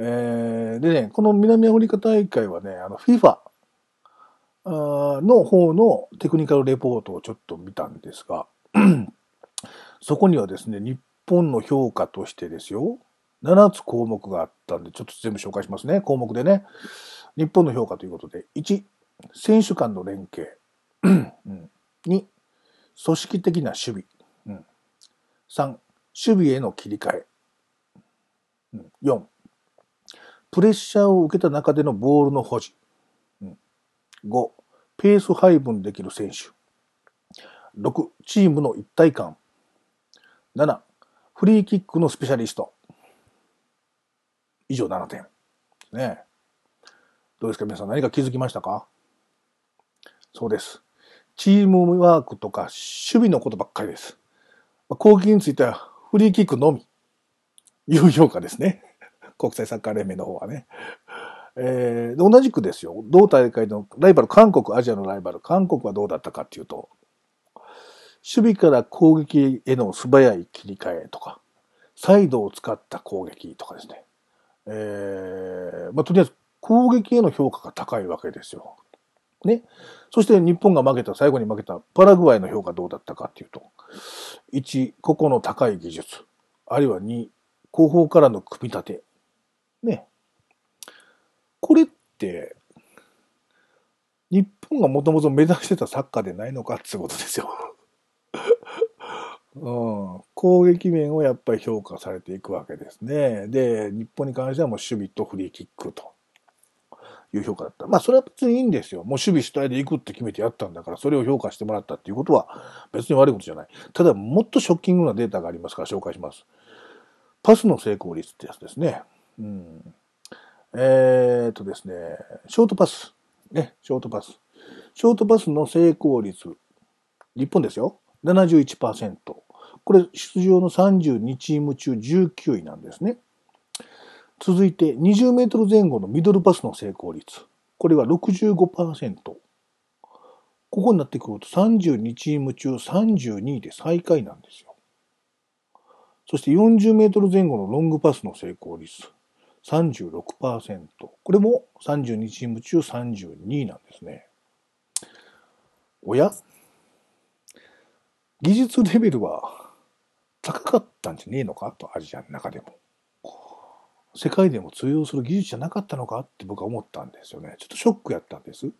えー、でね、この南アフリカ大会はね、あの、FIFA の方のテクニカルレポートをちょっと見たんですが、そこにはですね、日本の評価としてですよ、7つ項目があったんで、ちょっと全部紹介しますね。項目でね。日本の評価ということで、1、選手間の連携。2、組織的な守備。3、守備への切り替え。4、プレッシャーを受けた中でのボールの保持。5、ペース配分できる選手。6、チームの一体感。7、フリーキックのスペシャリスト。以上7点。ねどうですか？皆さん何か気づきましたか？そうです。チームワークとか守備のことばっかりです。攻撃についてはフリーキックのみ。いう評価ですね。国際サッカー連盟の方はね。えー、同じくですよ。同大会のライバル、韓国、アジアのライバル、韓国はどうだったかっていうと、守備から攻撃への素早い切り替えとか、サイドを使った攻撃とかですね。えー、まあ、とりあえず攻撃への評価が高いわけですよ。ね。そして日本が負けた、最後に負けたパラグアイの評価どうだったかっていうと、1、個々の高い技術、あるいは2、後方からの組み立て。ね。これって、日本がもともと目指してたサッカーでないのかってことですよ。うん、攻撃面をやっぱり評価されていくわけですね。で、日本に関してはもう守備とフリーキックという評価だった。まあそれは別にいいんですよ。もう守備主体で行くって決めてやったんだから、それを評価してもらったっていうことは別に悪いことじゃない。ただもっとショッキングなデータがありますから紹介します。パスの成功率ってやつですね。うん。えー、っとですね、ショートパス。ね、ショートパス。ショートパスの成功率。日本ですよ。71%。これ、出場の32チーム中19位なんですね。続いて、20メートル前後のミドルパスの成功率。これは65%。ここになってくると32チーム中32位で最下位なんですよ。そして40メートル前後のロングパスの成功率。36%。これも32チーム中32位なんですね。おや？技術レベルは高かったんじゃねえのか？と、アジアの中でも。世界でも通用する技術じゃなかったのか？って僕は思ったんですよね。ちょっとショックやったんです。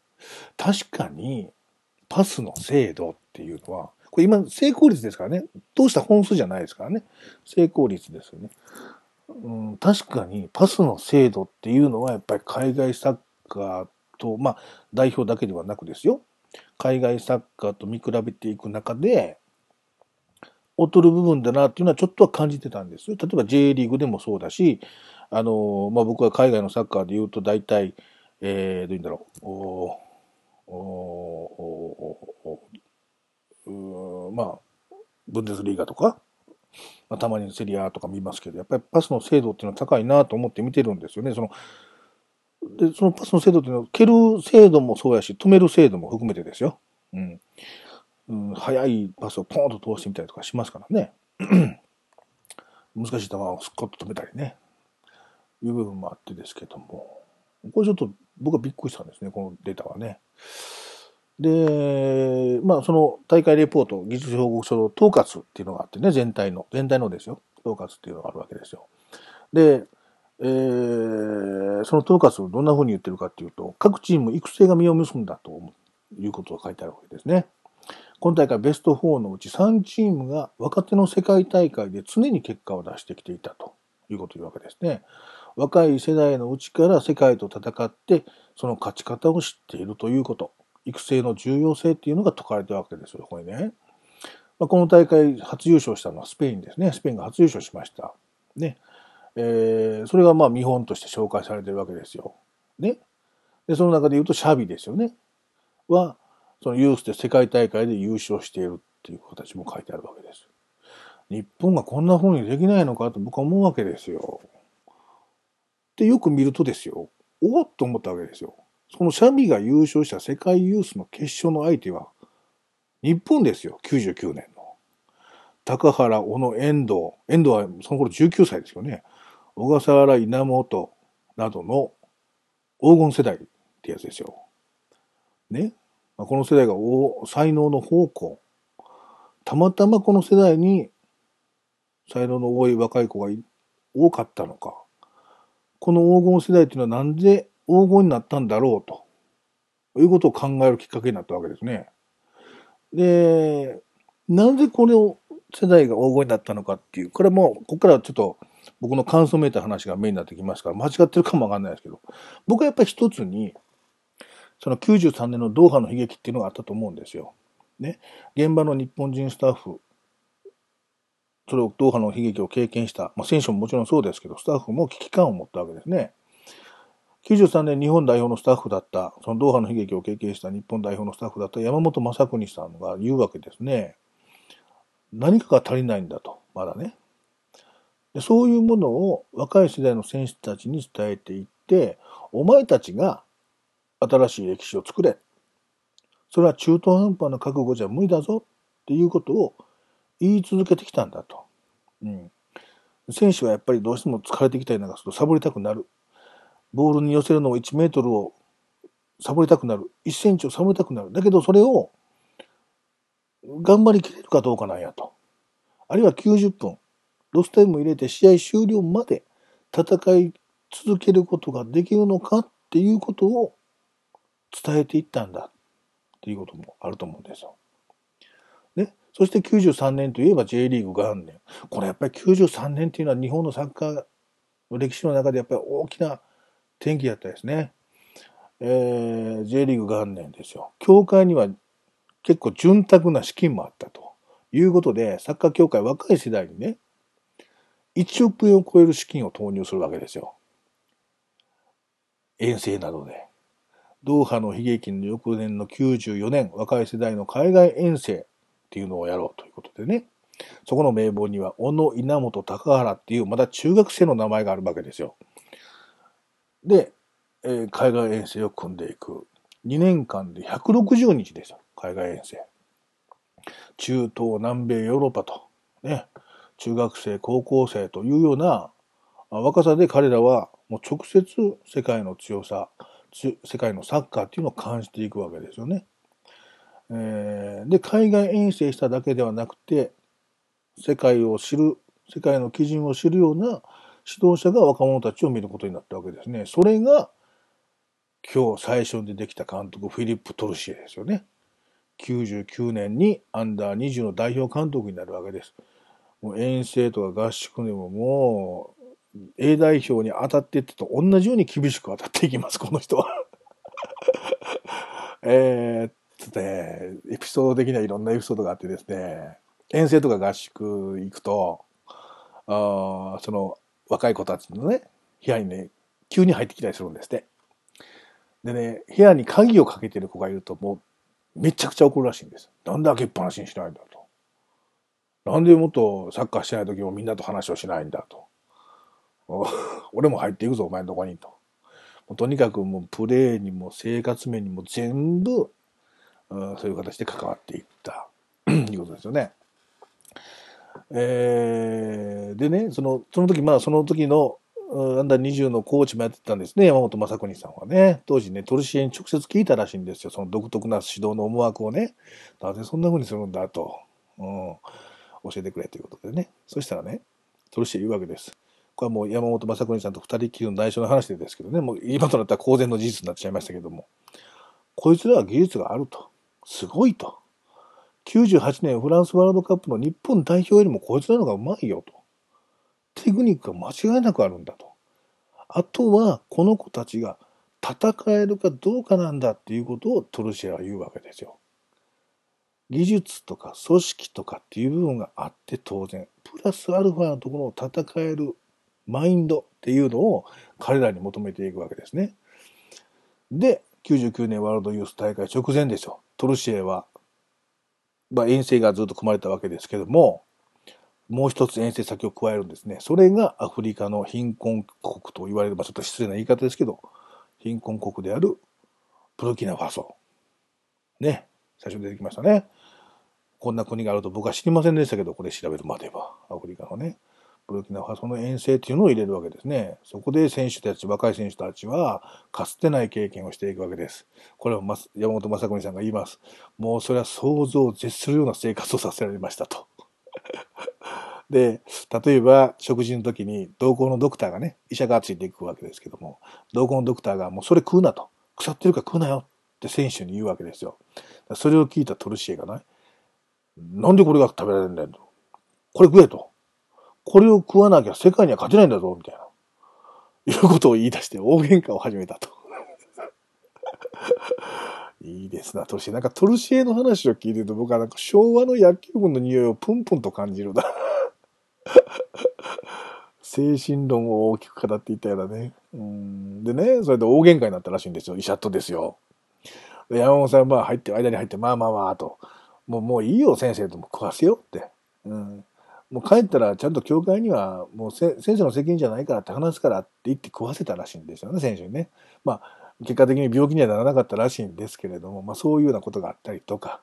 確かに、パスの精度っていうのは、これ今成功率ですからね。どうした本数じゃないですからね。成功率ですよね。うん、確かにパスの精度っていうのはやっぱり海外サッカーと、まあ代表だけではなくですよ。海外サッカーと見比べていく中で、劣る部分だなっていうのはちょっとは感じてたんですよ。例えば J リーグでもそうだし、あの、まあ、僕は海外のサッカーで言うと大体、えー、どういうんだろう、おおおまあ、ブンデスリーガとか、まあ、たまにセリアとか見ますけど、やっぱりパスの精度っていうのは高いなと思って見てるんですよね。そのでそのパスの精度っていうのは、蹴る精度もそうやし、止める精度も含めてですよ。うん。うん、速いパスをポンと通してみたりとかしますからね。難しい球をスコッと止めたりね。いう部分もあってですけども。これちょっと僕はびっくりしたんですね、このデータはね。で、まあその大会レポート、技術報告書の統括っていうのがあってね、全体の、全体のですよ。統括っていうのがあるわけですよ。で、えー、その統括をどんな風に言ってるかっていうと、各チーム育成が実を結んだということが書いてあるわけですね。今大会ベスト4のうち3チームが若手の世界大会で常に結果を出してきていたというこというわけですね。若い世代のうちから世界と戦ってその勝ち方を知っているということ。育成の重要性っていうのが説かれてるわけですよ、これね。まあ、この大会初優勝したのはスペインですね。スペインが初優勝しました。ね。えー、それがまあ見本として紹介されてるわけですよ。ね。で、その中で言うとシャビですよね。は、そのユースで世界大会で優勝しているっていう形も書いてあるわけです。日本がこんな風にできないのかと僕は思うわけですよ。で、よく見るとですよ。おっと思ったわけですよ。そのシャビが優勝した世界ユースの決勝の相手は、日本ですよ。99年の。高原、小野、遠藤。遠藤はその頃19歳ですよね。小笠原、稲本、などの黄金世代ってやつですよ。ね。まあ、この世代が才能の宝庫。たまたまこの世代に才能の多い若い子が多かったのか。この黄金世代っていうのはなんで黄金になったんだろうと。いうことを考えるきっかけになったわけですね。で、なぜこれを世代が黄金になったのかっていう、これも、ここからちょっと僕の感想めいた話がメインになってきますから、間違ってるかもわかんないですけど、僕はやっぱり一つに、その93年のドーハの悲劇っていうのがあったと思うんですよ。ね。現場の日本人スタッフ、それをドーハの悲劇を経験した、まあ、選手ももちろんそうですけど、スタッフも危機感を持ったわけですね。93年日本代表のスタッフだった、そのドーハの悲劇を経験した日本代表のスタッフだった山本正邦さんが言うわけですね。何かが足りないんだと、まだね。そういうものを若い世代の選手たちに伝えていって、お前たちが新しい歴史を作れ。それは中途半端な覚悟じゃ無理だぞっていうことを言い続けてきたんだと。うん。選手はやっぱりどうしても疲れてきたりなんかするとサボりたくなる。ボールに寄せるのを1メートルをサボりたくなる。1センチをサボりたくなる。だけどそれを頑張りきれるかどうかなんやと。あるいは90分、ロスタイム入れて試合終了まで戦い続けることができるのかっていうことを伝えていったんだっていうこともあると思うんですよ。ね。そして93年といえば J リーグ元年。これやっぱり93年っていうのは日本のサッカーの歴史の中でやっぱり大きな転機だったですね。えー、J リーグ元年ですよ。協会には結構潤沢な資金もあったということで、サッカー協会若い世代にね、1億円を超える資金を投入するわけですよ。遠征などで。ドーハの悲劇の翌年の94年、若い世代の海外遠征っていうのをやろうということでね。そこの名簿には、小野稲本高原っていう、まだ中学生の名前があるわけですよ。で、えー、海外遠征を組んでいく。2年間で160日ですよ。海外遠征。中東、南米、ヨーロッパと、ね、中学生、高校生というような若さで彼らはもう直接世界の強さ、世界のサッカーっていうのを感じていくわけですよね。えー、で、海外遠征しただけではなくて、世界を知る、世界の基準を知るような指導者が若者たちを見ることになったわけですね。それが、今日最初にできた監督、フィリップ・トルシエですよね。99年にアンダー20の代表監督になるわけです。もう遠征とか合宿でももう、A 代表に当たってってと同じように厳しく当たっていきます、この人は。えっとね、エピソード的にはいろんなエピソードがあってですね、遠征とか合宿行くと、あその若い子たちのね、部屋にね、急に入ってきたりするんですって。でね、部屋に鍵をかけてる子がいるともうめちゃくちゃ怒るらしいんです。なんで開けっぱなしにしないんだと。なんでもっとサッカーしてない時もみんなと話をしないんだと。俺も入っていくぞ、お前のとこにと。とにかくもうプレーにも生活面にも全部、うん、そういう形で関わっていった、いうことですよね。えー、でね、その、その時、まあその時のアンダー20のコーチもやってたんですね、山本正邦さんはね。当時ね、トルシエに直接聞いたらしいんですよ。その独特な指導の思惑をね。なぜそんな風にするんだと、うん、教えてくれということでね。そしたらね、トルシエ言うわけです。これはもう山本正邦さんと二人きりの内緒の話でですけどね、もう今となったら公然の事実になっちゃいましたけども。こいつらは技術があると。すごいと。98年フランスワールドカップの日本代表よりもこいつらの方がうまいよと。テクニックが間違いなくあるんだと。あとは、この子たちが戦えるかどうかなんだっていうことをトルシエは言うわけですよ。技術とか組織とかっていう部分があって当然。プラスアルファのところを戦えるマインドっていうのを彼らに求めていくわけですね。で、99年ワールドユース大会直前ですよ。トルシエは、まあ、遠征がずっと組まれたわけですけども、もう一つ遠征先を加えるんですね。それがアフリカの貧困国と言われればちょっと失礼な言い方ですけど、貧困国であるプルキナファソ。ね。最初に出てきましたね。こんな国があると僕は知りませんでしたけど、これ調べるまでは。アフリカのね。ブルキナファソの遠征っていうのを入れるわけですね。そこで選手たち、若い選手たちは、かつてない経験をしていくわけです。これは山本正邦さんが言います。もうそれは想像を絶するような生活をさせられましたと。で、例えば食事の時に同行のドクターがね、医者がついていくわけですけども、同行のドクターがもうそれ食うなと。腐ってるから食うなよって選手に言うわけですよ。それを聞いたトルシエがね、なんでこれが食べられるんだよと。これ食えと。これを食わなきゃ世界には勝てないんだぞ、みたいな。いうことを言い出して大喧嘩を始めたと。いいですな、トルシエ。なんかトルシエの話を聞いてると僕はなんか昭和の野球部の匂いをプンプンと感じるな。精神論を大きく語っていたようなね。うんでね、それで大喧嘩になったらしいんですよ。医者とですよ。山本さんは入って、間に入って、まあまあまあと。もう、もういいよ、先生とも食わせよって。うん。もう帰ったらちゃんと教会にはもう先生の責任じゃないからって話すからって言って食わせたらしいんですよね、先生にね。まあ、結果的に病気にはならなかったらしいんですけれども、まあそういうようなことがあったりとか、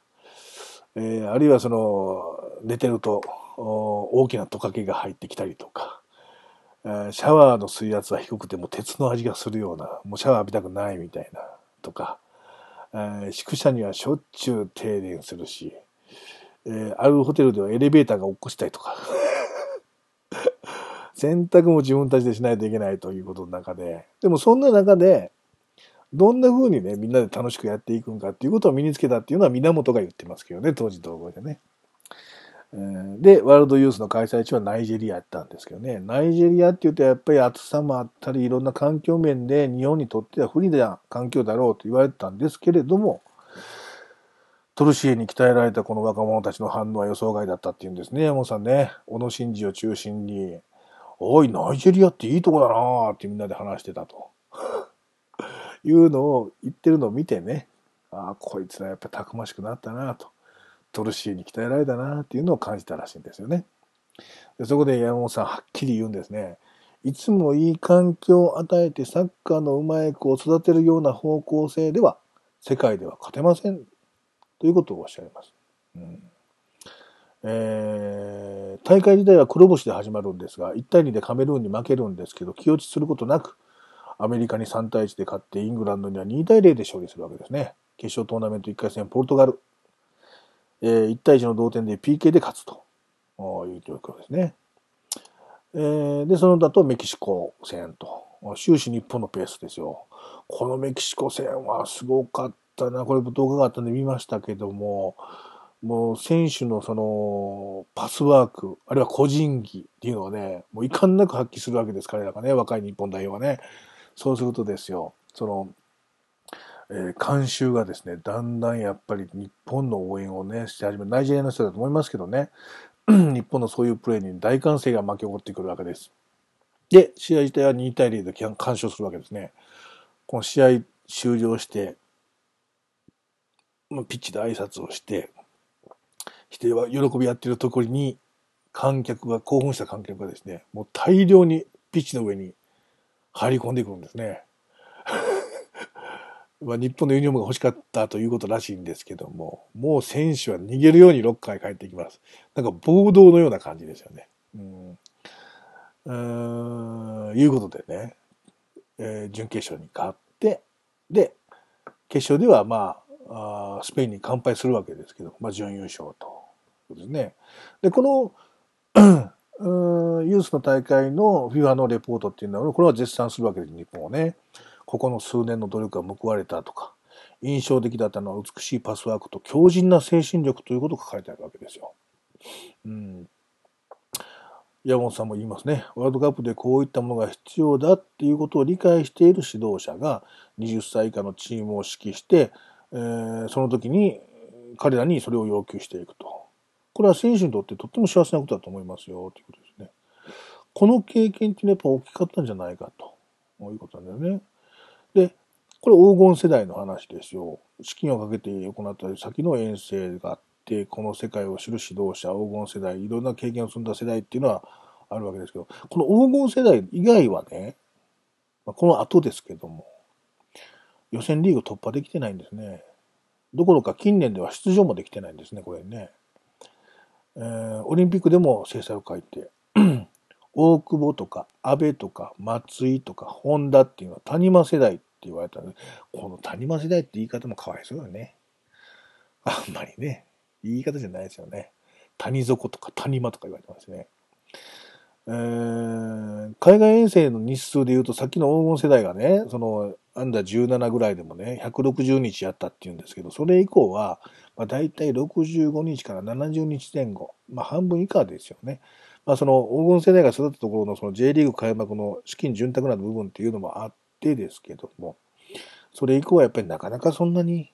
えー、あるいはその、寝てると大きなトカゲが入ってきたりとか、え、シャワーの水圧は低くても鉄の味がするような、もうシャワー浴びたくないみたいなとか、え、宿舎にはしょっちゅう停電するし、えー、あるホテルではエレベーターが起こしたりとか。洗濯も自分たちでしないといけないということの中で、でもそんな中で、どんな風にね、みんなで楽しくやっていくんかっていうことを身につけたっていうのは源が言ってますけどね、当時同合でね。で、ワールドユースの開催地はナイジェリアやったんですけどね、ナイジェリアっていうとやっぱり暑さもあったり、いろんな環境面で日本にとっては不利な環境だろうと言われてたんですけれども、トルシエに鍛えられたこの若者たちの反応は予想外だったっていうんですね、山本さんね。小野伸二を中心に、おい、ナイジェリアっていいとこだなーってみんなで話してたと。いうのを言ってるのを見てね、ああ、こいつらやっぱたくましくなったなと。トルシエに鍛えられたなっていうのを感じたらしいんですよね。でそこで山本さんはっきり言うんですね。いつもいい環境を与えてサッカーのうまい子を育てるような方向性では世界では勝てませんということをおっしゃいます。うんえー、大会自体は黒星で始まるんですが、1対2でカメルーンに負けるんですけど、気落ちすることなく、アメリカに3対1で勝って、イングランドには2対0で勝利するわけですね。決勝トーナメント1回戦、ポルトガル。えー、1対1の同点で PK で勝つという状況ですね。えー、で、その後メキシコ戦と。終始日本のペースですよ。このメキシコ戦はすごかったな。これ動画があったんで見ましたけども、もう選手のそのパスワーク、あるいは個人技っていうのをね、もう遺憾なく発揮するわけです、彼らがね、若い日本代表はね。そうするとですよ、その、えー、監修がですね、だんだんやっぱり日本の応援をね、し始める。ナイジェリアの人だと思いますけどね、日本のそういうプレーに大歓声が巻き起こってくるわけです。で、試合自体は2対0で干渉するわけですね。この試合終了して、ピッチで挨拶をして、人は喜び合ってるところに、観客が、興奮した観客がですね、もう大量にピッチの上に入り込んでくるんですね。まあ、日本のユニフォームが欲しかったということらしいんですけども、もう選手は逃げるようにロッカーへ帰ってきます。なんか暴動のような感じですよね。うん。うん、いうことでね、えー、準決勝に勝って、で、決勝ではまあ、あスペインに完敗するわけですけど、まあ、準優勝と。ですね。で、この ユースの大会の FIFA のレポートっていうのは、これは絶賛するわけです、日本はね。ここの数年の努力が報われたとか、印象的だったのは美しいパスワークと強靭な精神力ということが書かれてあるわけですよ。うん。山本さんも言いますね。ワールドカップでこういったものが必要だっていうことを理解している指導者が20歳以下のチームを指揮して、えー、その時に彼らにそれを要求していくと。これは選手にとってとっても幸せなことだと思いますよ、ということですね。この経験っていうのはやっぱ大きかったんじゃないかと。いうことなんだよね。で、これ黄金世代の話ですよ。資金をかけて行った先の遠征があって、この世界を知る指導者、黄金世代、いろんな経験を積んだ世代っていうのはあるわけですけど、この黄金世代以外はね、この後ですけども、予選リーグ突破できてないんですね。どころか近年では出場もできてないんですね、これね。えー、オリンピックでも制裁を書いて、大久保とか安倍とか松井とか本田っていうのは谷間世代って言われたら、ね、この谷間世代って言い方もかわいそうよね。あんまりね、言い方じゃないですよね。谷底とか谷間とか言われてますね。えー、海外遠征の日数で言うと、さっきの黄金世代がね、その、アンダー17ぐらいでもね、160日やったっていうんですけど、それ以降は、まあ、大体65日から70日前後、まあ、半分以下ですよね。まあ、その黄金世代が育ったところのその J リーグ開幕の資金潤沢な部分っていうのもあってですけども、それ以降はやっぱりなかなかそんなに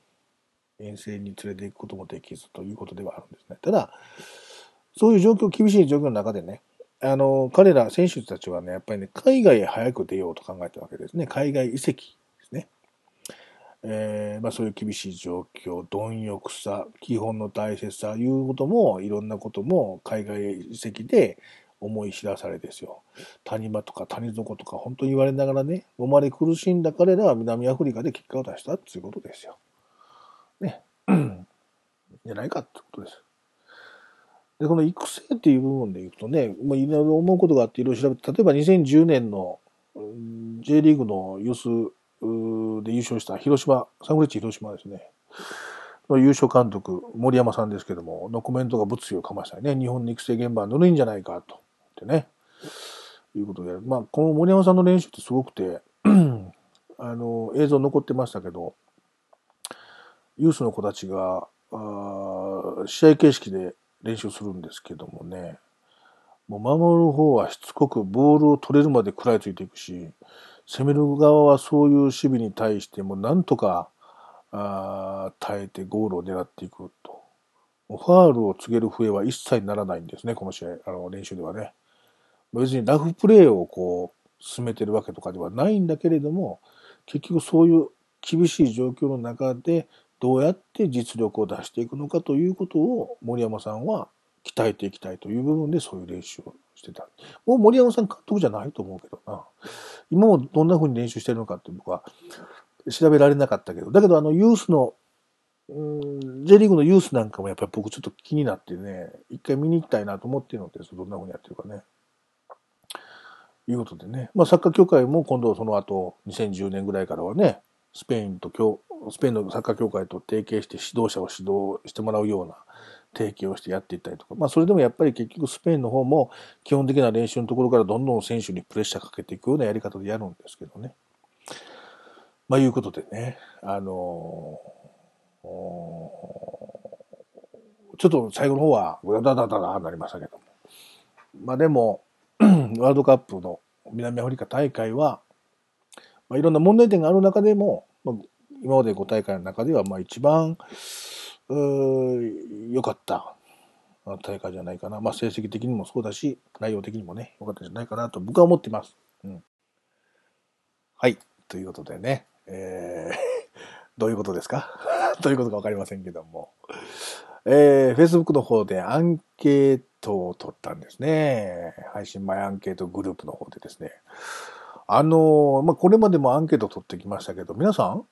遠征に連れて行くこともできずということではあるんですね。ただ、そういう状況、厳しい状況の中でね、あの、彼ら選手たちはね、やっぱりね、海外へ早く出ようと考えたわけですね。海外移籍。えー、まあそういう厳しい状況、貪欲さ、基本の大切さ、いうことも、いろんなことも海外移籍で思い知らされですよ。谷間とか谷底とか本当に言われながらね、生まれ苦しんだ彼らは南アフリカで結果を出したっていうことですよ。ね。じゃないかってことです。で、この育成っていう部分でいくとね、まあ、いろいろ思うことがあっていろいろ調べて、例えば2010年の J リーグのユースで優勝した広島、サンフレッチ広島ですね。の優勝監督、森山さんですけども、のコメントが物議をかましたね、日本の育成現場はぬるいんじゃないかと。ってね。いうことで、まあ、この森山さんの練習ってすごくて、あの、映像残ってましたけど、ユースの子たちが、あ試合形式で練習するんですけどもね、もう守る方はしつこくボールを取れるまで食らいついていくし、攻める側はそういう守備に対してもなんとかあ耐えてゴールを狙っていくと。ファールを告げる笛は一切ならないんですね、この試合、あの練習ではね。別にラフプレーをこう進めてるわけとかではないんだけれども、結局そういう厳しい状況の中でどうやって実力を出していくのかということを森山さんは鍛えていきたいという部分でそういう練習をしてた。もう森山さん監督じゃないと思うけどな。今もどんな風に練習してるのかって僕は調べられなかったけど、だけどあのユースの、うん、J リーグのユースなんかもやっぱり僕ちょっと気になってね、一回見に行きたいなと思っているのですどんな風にやってるかね。いうことでね。まあサッカー協会も今度その後、2010年ぐらいからはね、スペインと、スペインのサッカー協会と提携して指導者を指導してもらうような提携をしてやっていったりとか、まあそれでもやっぱり結局スペインの方も基本的な練習のところからどんどん選手にプレッシャーかけていくようなやり方でやるんですけどね。まあいうことでね、あのー、ちょっと最後の方はダダダダダなりましたけども。まあでも、ワールドカップの南アフリカ大会は、まあ、いろんな問題点がある中でも、まあ、今まで5大会の中では、まあ一番、良かった大会じゃないかな。まあ成績的にもそうだし、内容的にもね、良かったんじゃないかなと僕は思っています。うん。はい。ということでね、えー、どういうことですか？どういうことかわかりませんけども。えー、Facebook の方でアンケートを取ったんですね。配信前アンケートグループの方でですね。あの、まあ、これまでもアンケート取ってきましたけど、皆さん？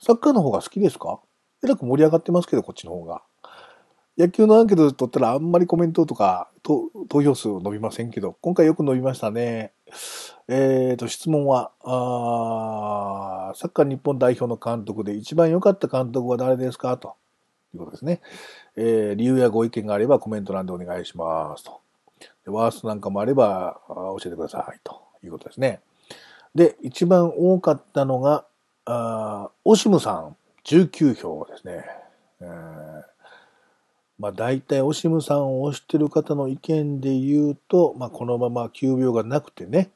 サッカーの方が好きですか？えらく盛り上がってますけど、こっちの方が。野球のアンケート取ったらあんまりコメントとか投票数伸びませんけど、今回よく伸びましたね。えっ、ー、と、質問は、あサッカー日本代表の監督で一番良かった監督は誰ですか？ということですね。えー、理由やご意見があればコメント欄でお願いしますと。ワーストなんかもあればあ教えてくださいということですね。で、一番多かったのが、あオシムさん19票ですね。え、まあ大体オシムさんを推してる方の意見で言うと、まあこのまま急病がなくてね、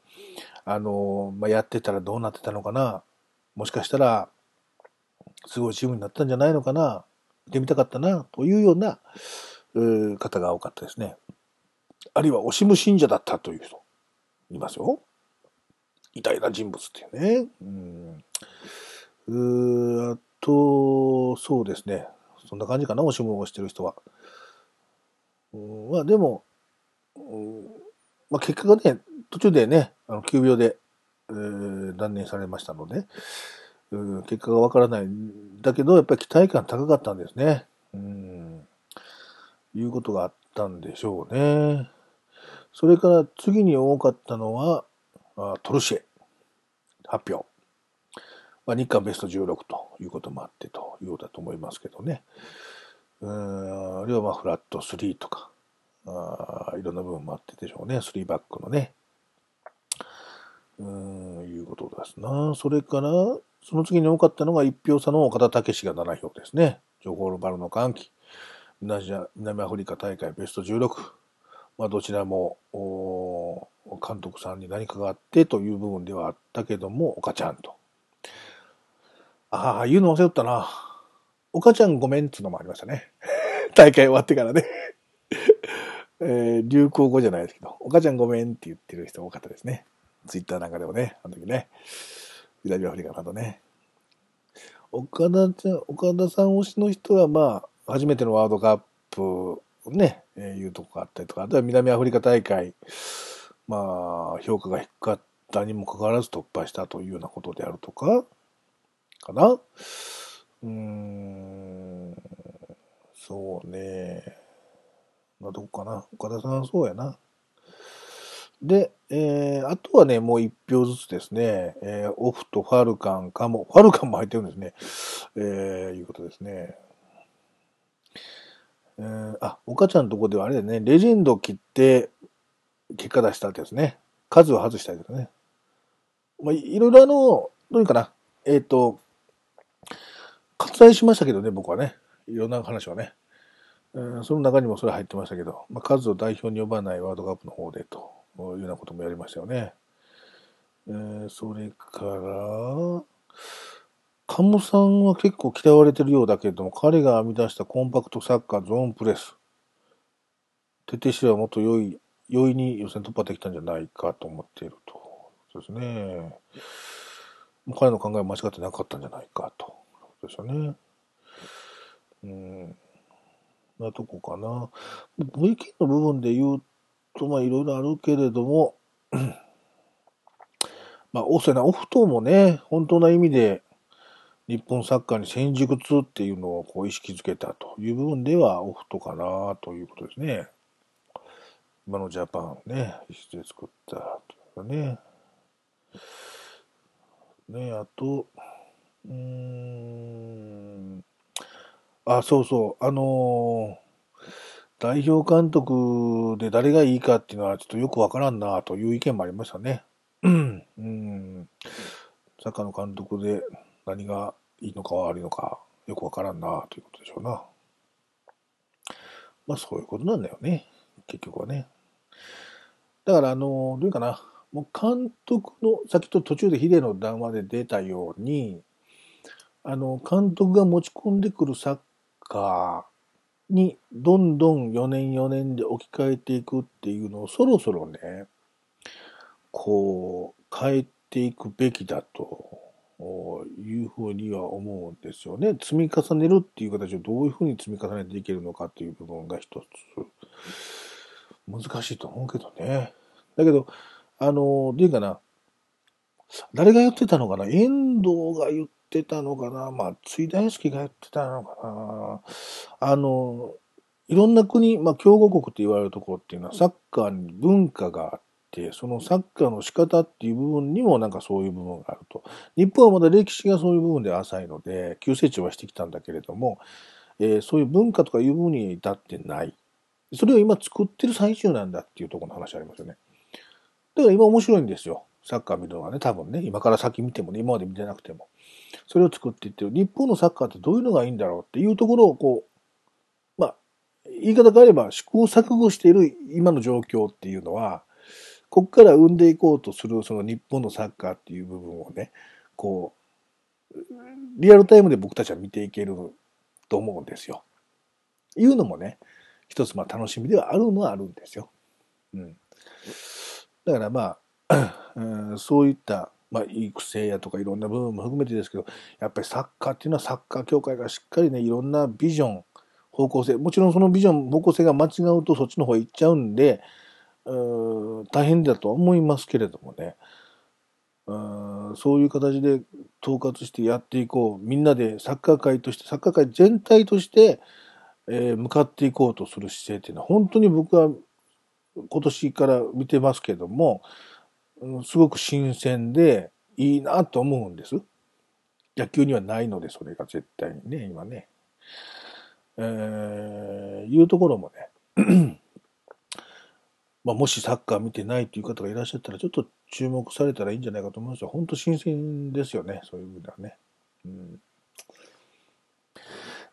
あの、まあ、やってたらどうなってたのかな。もしかしたら、すごいチームになったんじゃないのかな。見てみたかったな、というような、う方が多かったですね。あるいは、オシム信者だったという人、いますよ。偉大な人物っていうね。うん。うあと、そうですね。そんな感じかな、おしむをしてる人は。うん、まあでも、うん、まあ結果がね、途中でね、あの急病で、えー、断念されましたので、うん、結果がわからないだけど、やっぱり期待感高かったんですね。うん、いうことがあったんでしょうね。それから次に多かったのは、あトルシエ発表。まあ、日韓ベスト16ということもあってということだと思いますけどね。うん、あるいはまあフラット3とか、あいろんな部分もあってでしょうね。3バックのね。うん、いうことですな。それから、その次に多かったのが1票差の岡田武史が7票ですね。情報のバルの歓喜。南アフリカ大会ベスト16。まあ、どちらも、監督さんに何かがあってという部分ではあったけども、岡ちゃんと。ああ、言うの忘れとったな。岡ちゃんごめんっつうのもありましたね。大会終わってからね。えー、流行語じゃないですけど、岡ちゃんごめんって言ってる人多かったですね。ツイッターなんかでもね、あの時ね。南アフリカなどね。岡田ちゃん、岡田さん推しの人は、まあ、初めてのワールドカップね、えー、いうとこがあったりとか、あとは南アフリカ大会、まあ、評価が低かったにもかかわらず突破したというようなことであるとか、かなうーん、そうね。まあ、どこかな。岡田さんそうやな。で、えー、あとはね、もう一票ずつですね、えー、オフとファルカンかも、ファルカンも入ってるんですね。えー、いうことですね。えー、あ、岡ちゃんのとこではあれだね、レジェンド切って結果出したってやつね。数を外したけどね。まあ、いろいろあの、どういうかな。えっ、ー、と、割愛しましたけどね、僕はね。いろんな話はね。その中にもそれ入ってましたけど、まあ、数を代表に呼ばないワールドカップの方でというようなこともやりましたよね。えー、それから、カモさんは結構嫌われてるようだけれども、彼が編み出したコンパクトサッカーゾーンプレス。徹底してはもっと良い、容易に予選突破できたんじゃないかと思っていると。そうですね。彼の考えは間違ってなかったんじゃないかと。そうですよね。うん。なとこかな。V キの部分で言うと、まあいろいろあるけれども、まあ、オフな、オフトもね、本当の意味で日本サッカーに戦術っていうのをこう意識づけたという部分ではオフトかなということですね。今のジャパンね、意識で作ったというかね。ね、あと、うん、あ、そうそう、あの、代表監督で誰がいいかっていうのはちょっとよくわからんなという意見もありましたね。うん。サッカーの監督で何がいいのか悪いのかよくわからんなということでしょうな。まあそういうことなんだよね。結局はね。だからあの、どういうかな。もう監督の、さっきと途中でヒデの談話で出たように、あの、監督が持ち込んでくるサッカーにどんどん4年4年で置き換えていくっていうのをそろそろね、こう、変えていくべきだというふうには思うんですよね。積み重ねるっていう形をどういうふうに積み重ねていけるのかっていう部分が一つ難しいと思うけどね。だけど、あの、どういうかな。誰が言ってたのかな？遠藤が言ってたのかな松井大輔が言ってたのかなあの、いろんな国、まあ、強豪国って言われるところっていうのはサッカーに文化があって、そのサッカーの仕方っていう部分にもなんかそういう部分があると。日本はまだ歴史がそういう部分で浅いので、急成長はしてきたんだけれども、えー、そういう文化とかいう部分に至ってない。それを今作ってる最中なんだっていうところの話ありますよね。だから今面白いんですよ。サッカー見るのはね、多分ね、今から先見てもね、今まで見てなくても。それを作っていって。日本のサッカーってどういうのがいいんだろうっていうところを、こう、まあ、言い方があれば試行錯誤している今の状況っていうのは、ここから生んでいこうとするその日本のサッカーっていう部分をね、こう、リアルタイムで僕たちは見ていけると思うんですよ。いうのもね、一つまあ楽しみではあるのはあるんですよ。うん。だからまあ、そういった、まあ、育成やとかいろんな部分も含めてですけど、やっぱりサッカーっていうのはサッカー協会がしっかりね、いろんなビジョン、方向性、もちろんそのビジョン、方向性が間違うとそっちの方へ行っちゃうんで、大変だとは思いますけれどもね、そういう形で統括してやっていこう。みんなでサッカー界として、サッカー界全体として、向かっていこうとする姿勢っていうのは、本当に僕は今年から見てますけども、すごく新鮮でいいなと思うんです。野球にはないので、それが絶対にね、今ね。えー、いうところもね、まあ、もしサッカー見てないという方がいらっしゃったら、ちょっと注目されたらいいんじゃないかと思いますよ。本当新鮮ですよね、そういう意味ではね。うん、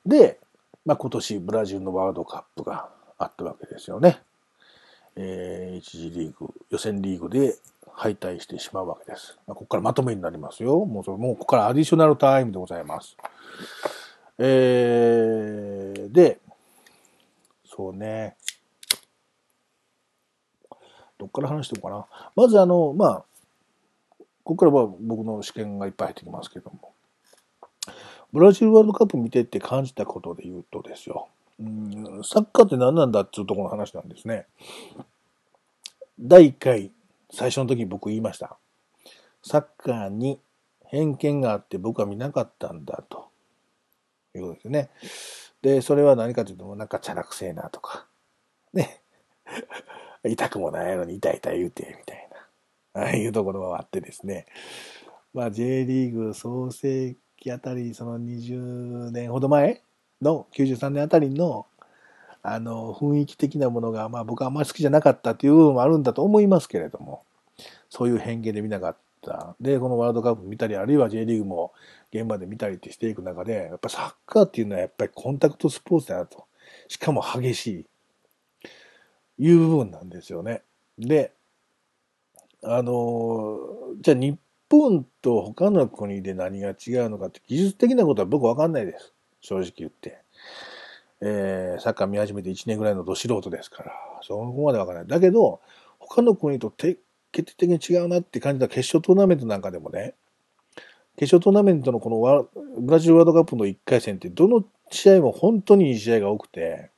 で、まあ、今年ブラジルのワールドカップがあったわけですよね。えー、一次リーグ、予選リーグで敗退してしまうわけです。ここからまとめになりますよ。もうそれ、もうここからアディショナルタイムでございます。えー、で、そうね。どっから話していこうかな。まずあの、まあ、ここからは僕の試験がいっぱい入ってきますけども。ブラジルワールドカップ見てって感じたことで言うとですよ。うん、サッカーって何なんだっていうところの話なんですね。第1回、最初の時に僕言いました。サッカーに偏見があって僕は見なかったんだと。いうことですね。で、それは何かというと、なんかチャラくせえなとか。ね。痛くもないのに痛い痛い言うて、みたいな。ああいうところがあってですね。まあ J リーグ創世期あたり、その20年ほど前の93年あたりの、あの、雰囲気的なものが、まあ僕はあんまり好きじゃなかったっていう部分もあるんだと思いますけれども、そういう偏見で見なかった。で、このワールドカップ見たり、あるいは J リーグも現場で見たりってしていく中で、やっぱサッカーっていうのはやっぱりコンタクトスポーツだなと。しかも激しい。いう部分なんですよね。で、あの、じゃあ日本と他の国で何が違うのかって技術的なことは僕わかんないです。正直言って。えー、サッカー見始めて1年ぐらいのど素人ですから、そこまでわからない。だけど、他の国と決定的に違うなって感じた決勝トーナメントなんかでもね、決勝トーナメントのこのブラジルワールドカップの1回戦ってどの試合も本当にいい試合が多くて、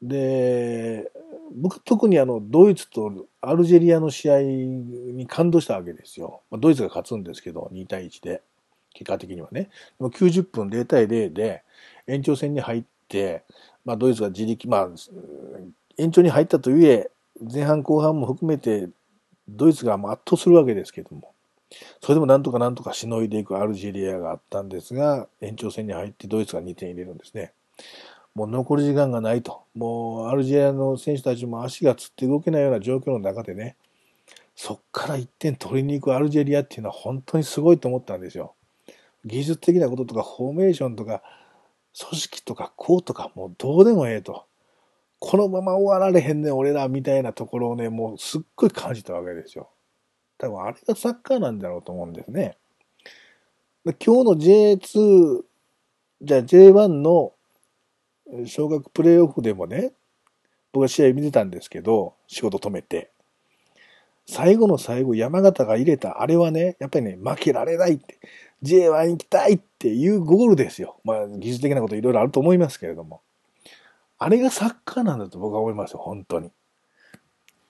で、僕特にあのドイツとアルジェリアの試合に感動したわけですよ。ドイツが勝つんですけど、2対1で。結果的にはね。でも90分0対0で延長戦に入っ、まあドイツが自力、まあ延長に入ったといえ、前半後半も含めてドイツが圧倒するわけですけども。それでもなんとかなんとかしのいでいくアルジェリアがあったんですが、延長戦に入ってドイツが2点入れるんですね。もう残り時間がないと。もうアルジェリアの選手たちも足がつって動けないような状況の中でね、そっから1点取りに行くアルジェリアっていうのは本当にすごいと思ったんですよ。技術的なこととかフォーメーションとか組織とかこうとかもうどうでもええと。このまま終わられへんねん俺らみたいなところをね、もうすっごい感じたわけですよ。多分あれがサッカーなんだろうと思うんですね。今日の J2、じゃあ J1 の小学プレーオフでもね、僕は試合見てたんですけど、仕事止めて。最後の最後、山形が入れた、あれはね、やっぱりね、負けられないって、J1 行きたいっていうゴールですよ。まあ、技術的なこといろいろあると思いますけれども。あれがサッカーなんだと僕は思いますよ、本当に。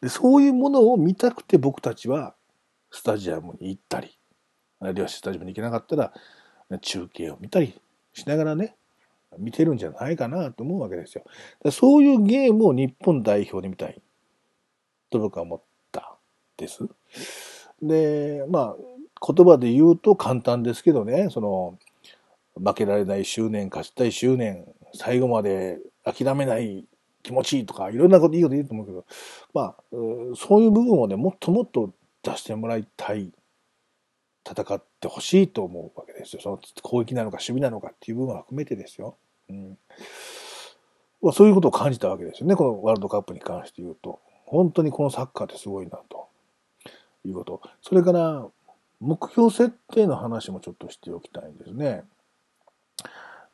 でそういうものを見たくて僕たちは、スタジアムに行ったり、あるいはスタジアムに行けなかったら、中継を見たりしながらね、見てるんじゃないかなと思うわけですよ。そういうゲームを日本代表で見たいと僕は思ったです。で、まあ、言葉で言うと簡単ですけどね、その、負けられない執念、勝ちたい執念、最後まで諦めない気持ちいいとか、いろんなこといいこと言うと思うけど、まあ、そういう部分をね、もっともっと出してもらいたい。戦ってほしいと思うわけですよ。その攻撃なのか守備なのかっていう部分は含めてですよ。うん。そういうことを感じたわけですよね。このワールドカップに関して言うと。本当にこのサッカーってすごいなということ。それから、目標設定の話もちょっとしておきたいんですね。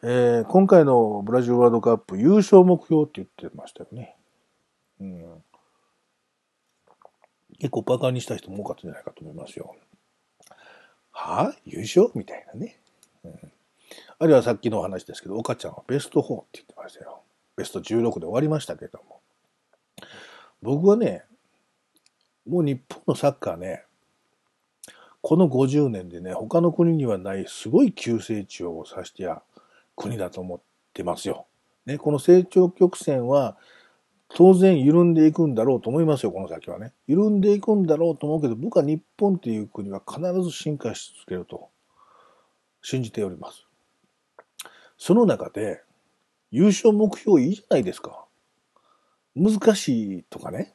えー、今回のブラジルワールドカップ優勝目標って言ってましたよね。うん。結構バカにした人も多かったんじゃないかと思いますよ。はあ優勝？みたいなね。うん。あるいはさっきのお話ですけど、岡ちゃんはベスト4って言ってましたよ。ベスト16で終わりましたけども。僕はね、もう日本のサッカーね、この50年でね、他の国にはないすごい急成長をさしてや国だと思ってますよ。ね、この成長曲線は当然緩んでいくんだろうと思いますよ、この先はね。緩んでいくんだろうと思うけど、僕は日本っていう国は必ず進化し続けると信じております。その中で、優勝目標いいじゃないですか。難しいとかね、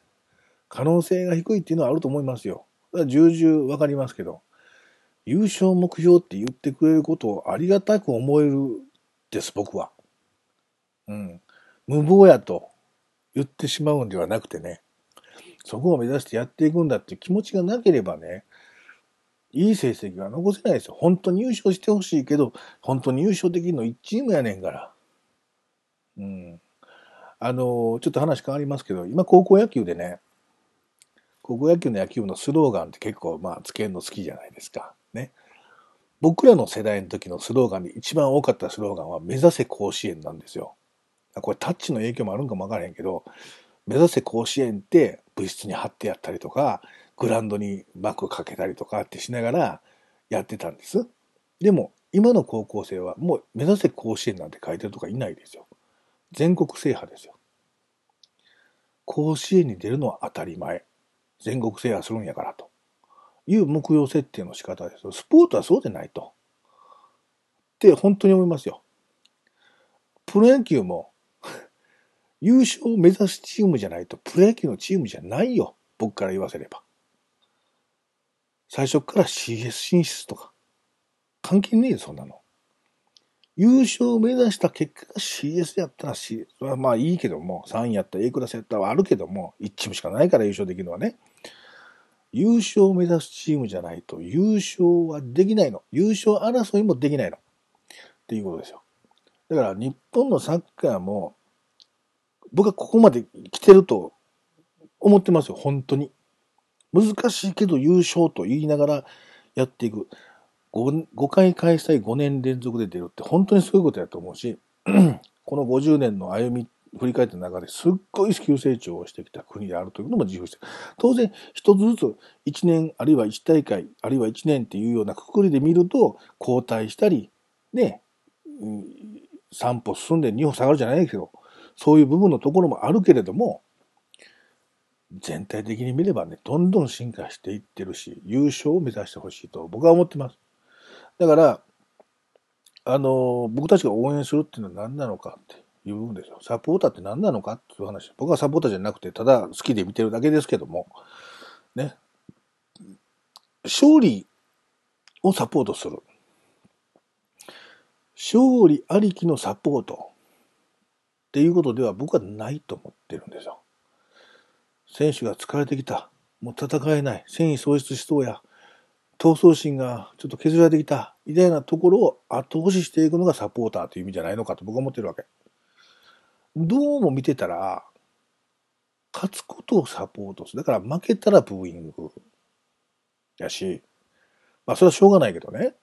可能性が低いっていうのはあると思いますよ。重々わかりますけど、優勝目標って言ってくれることをありがたく思えるです、僕は。うん。無謀やと言ってしまうんではなくてね、そこを目指してやっていくんだっていう気持ちがなければね、いい成績は残せないですよ。本当に優勝してほしいけど、本当に優勝できるの1チームやねんから。うん。あの、ちょっと話変わりますけど、今高校野球でね、高校野球の野球部のスローガンって結構まあつけるの好きじゃないですか。ね。僕らの世代の時のスローガンで一番多かったスローガンは目指せ甲子園なんですよ。これタッチの影響もあるんかもわからへんけど、目指せ甲子園って部室に貼ってやったりとか、グラウンドに幕かけたりとかってしながらやってたんです。でも、今の高校生はもう目指せ甲子園なんて書いてるとかいないですよ。全国制覇ですよ。甲子園に出るのは当たり前。全国制覇するんやからという目標設定の仕方です。スポーツはそうでないと。って本当に思いますよ。プロ野球も 優勝を目指すチームじゃないとプロ野球のチームじゃないよ。僕から言わせれば。最初から CS 進出とか。関係ねえよ、そんなの。優勝を目指した結果が CS やったら CS はまあいいけども、3位やったら A クラスやったらあるけども、1チームしかないから優勝できるのはね。優勝を目指すチームじゃないと優勝はできないの。優勝争いもできないの。っていうことですよ。だから日本のサッカーも、僕はここまで来てると思ってますよ、本当に。難しいけど優勝と言いながらやっていく。5, 5回開催5年連続で出るって本当にすごいことやと思うし、この50年の歩み、振り返った中ですっごい急成長をしてきた国であるというのも自負して。当然、一つずつ1年、あるいは1大会、あるいは1年っていうようなくくりで見ると、交代したり、ね、3歩進んで2歩下がるじゃないけど、そういう部分のところもあるけれども、全体的に見ればね、どんどん進化していってるし、優勝を目指してほしいと僕は思ってます。だから、あの、僕たちが応援するっていうのは何なのかっていう部分ですよ。サポーターって何なのかっていう話。僕はサポーターじゃなくて、ただ好きで見てるだけですけども、ね。勝利をサポートする。勝利ありきのサポートっていうことでは僕はないと思ってるんですよ。選手が疲れてきた。もう戦えない。戦意喪失しそうや。闘争心がちょっと削られてきた。みたいなところを後押ししていくのがサポーターという意味じゃないのかと僕は思ってるわけ。どうも見てたら、勝つことをサポートする。だから負けたらブーイングやし、まあそれはしょうがないけどね。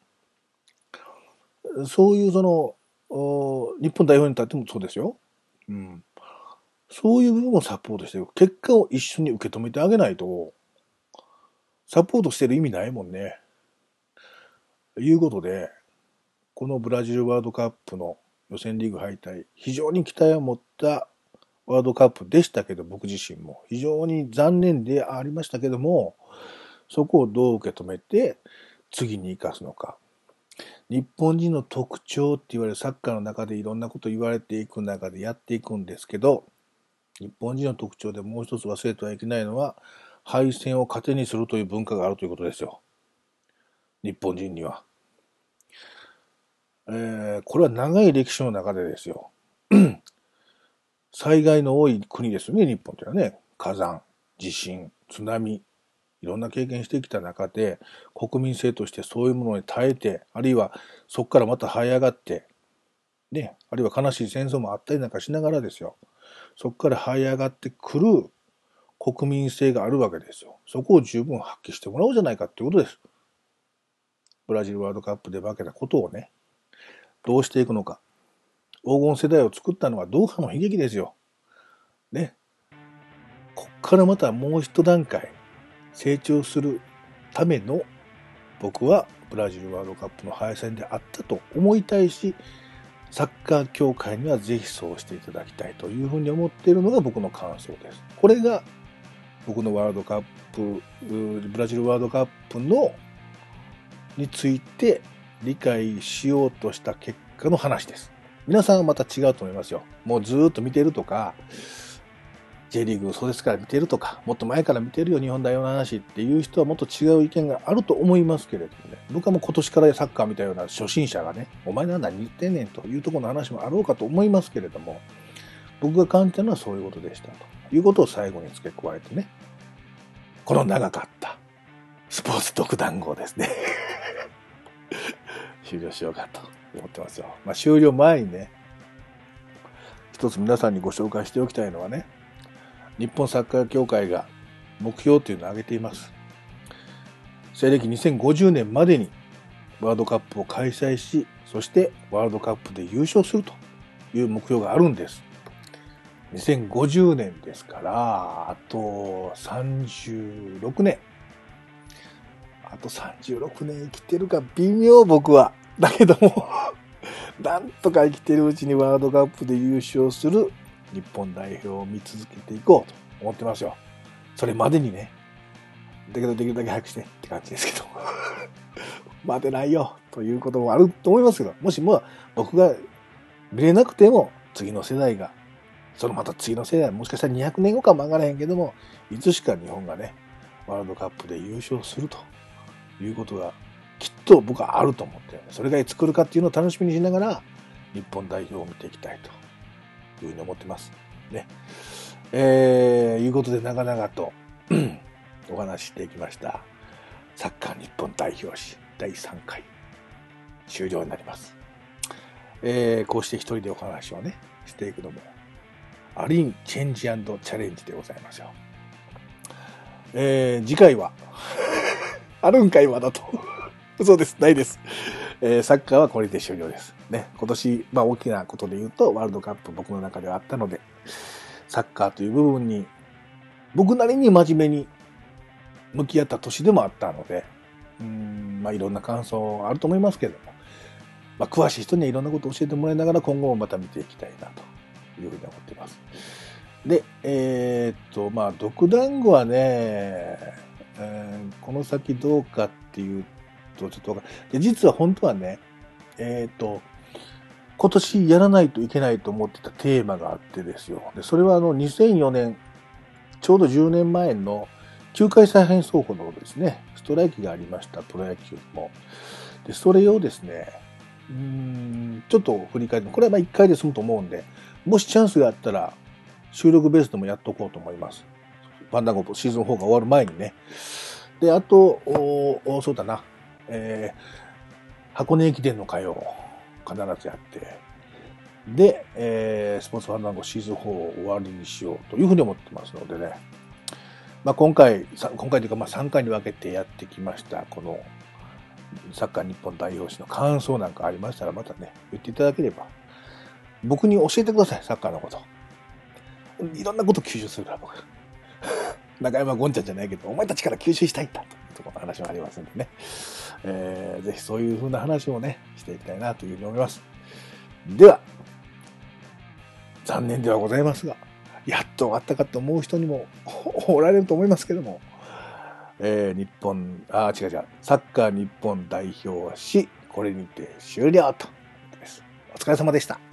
そういうその、日本代表に立ってもそうですよ。うん。そういう部分をサポートしていく。結果を一緒に受け止めてあげないと、サポートしてる意味ないもんね。いうことで、このブラジルワールドカップの予選リーグ敗退、非常に期待を持ったワールドカップでしたけど、僕自身も非常に残念でありましたけども、そこをどう受け止めて次に生かすのか。日本人の特徴って言われるサッカーの中でいろんなこと言われていく中でやっていくんですけど、日本人の特徴でもう一つ忘れてはいけないのは、敗戦を糧にするという文化があるということですよ。日本人には。えー、これは長い歴史の中でですよ。災害の多い国ですよね、日本というのはね。火山、地震、津波、いろんな経験してきた中で、国民性としてそういうものに耐えて、あるいはそこからまた這い上がって、ね、あるいは悲しい戦争もあったりなんかしながらですよ。そこから這い上がってくる国民性があるわけですよ。そこを十分発揮してもらおうじゃないかっていうことです。ブラジルワールドカップで負けたことをね、どうしていくのか。黄金世代を作ったのはドーハの悲劇ですよ。ね。こっからまたもう一段階成長するための僕はブラジルワールドカップの敗戦であったと思いたいし、サッカー協会にはぜひそうしていただきたいというふうに思っているのが僕の感想です。これが僕のワールドカップ、ブラジルワールドカップのについて理解しようとした結果の話です。皆さんはまた違うと思いますよ。もうずっと見てるとか、J リーグそうですから見てるとか、もっと前から見てるよ、日本代表の話っていう人はもっと違う意見があると思いますけれどもね、僕はもう今年からサッカー見たような初心者がね、お前なんだ言ってんねんというところの話もあろうかと思いますけれども、僕が感じたのはそういうことでしたということを最後に付け加えてね、この長かったスポーツ独談号ですね 終了しようかと思ってますよ。まあ、終了前にね、一つ皆さんにご紹介しておきたいのはね、日本サッカー協会が目標というのを挙げています。西暦2050年までにワールドカップを開催し、そしてワールドカップで優勝するという目標があるんです。2050年ですから、あと36年。あと36年生きてるか微妙僕は。だけども なんとか生きてるうちにワールドカップで優勝する日本代表を見続けていこうと思ってますよ。それまでにね。だけどできるだけ早くしてって感じですけど。待てないよということもあると思いますけど、もしも僕が見れなくても次の世代が、そのまた次の世代、もしかしたら200年後かもわからへんけども、いつしか日本がね、ワールドカップで優勝するということがきっと僕はあると思ってそれがいつ来るかっていうのを楽しみにしながら日本代表を見ていきたいというふうに思ってます。ね。えー、いうことで長々とお話ししていきました。サッカー日本代表史第3回終了になります。えー、こうして一人でお話をね、していくのも、ある意味チェンジチャレンジでございますよ。えー、次回はあるんかいまだと そうです、ないです。えー、サッカーはこれで終了です。ね、今年、まあ大きなことで言うと、ワールドカップ僕の中ではあったので、サッカーという部分に、僕なりに真面目に向き合った年でもあったので、うん、まあいろんな感想あると思いますけども、まあ詳しい人にはいろんなことを教えてもらいながら今後もまた見ていきたいなというふうに思っています。で、えー、っと、まあ、独団子はね、えー、この先どうかっていうと、ちょっとかで、実は本当はね、えっ、と、今年やらないといけないと思ってたテーマがあってですよ。で、それはあの2004年、ちょうど10年前の球界再編走行のことですね。ストライキがありました、プロ野球も。で、それをですね、うん、ちょっと振り返って、これはまあ1回で済むと思うんで、もしチャンスがあったら、収録ベースでもやっとこうと思います。パンダゴシーズン4が終わる前にね。で、あと、おそうだな。えー、箱根駅伝の会を必ずやって、で、えー、スポーツファンダンゴシーズン4を終わりにしようというふうに思ってますのでね。まあ、今回、今回というかまあ3回に分けてやってきました、このサッカー日本代表史の感想なんかありましたらまたね、言っていただければ、僕に教えてください、サッカーのこと。いろんなこと吸収するから僕。中山ゴンちゃんじゃないけど、お前たちから吸収したいんだというところの話もありますんでね。えー、ぜひそういうふうな話をね、していきたいなというふうに思います。では、残念ではございますが、やっと終わったかと思う人にもおられると思いますけども、えー、日本、あ、違う違う、サッカー日本代表し、これにて終了と。お疲れ様でした。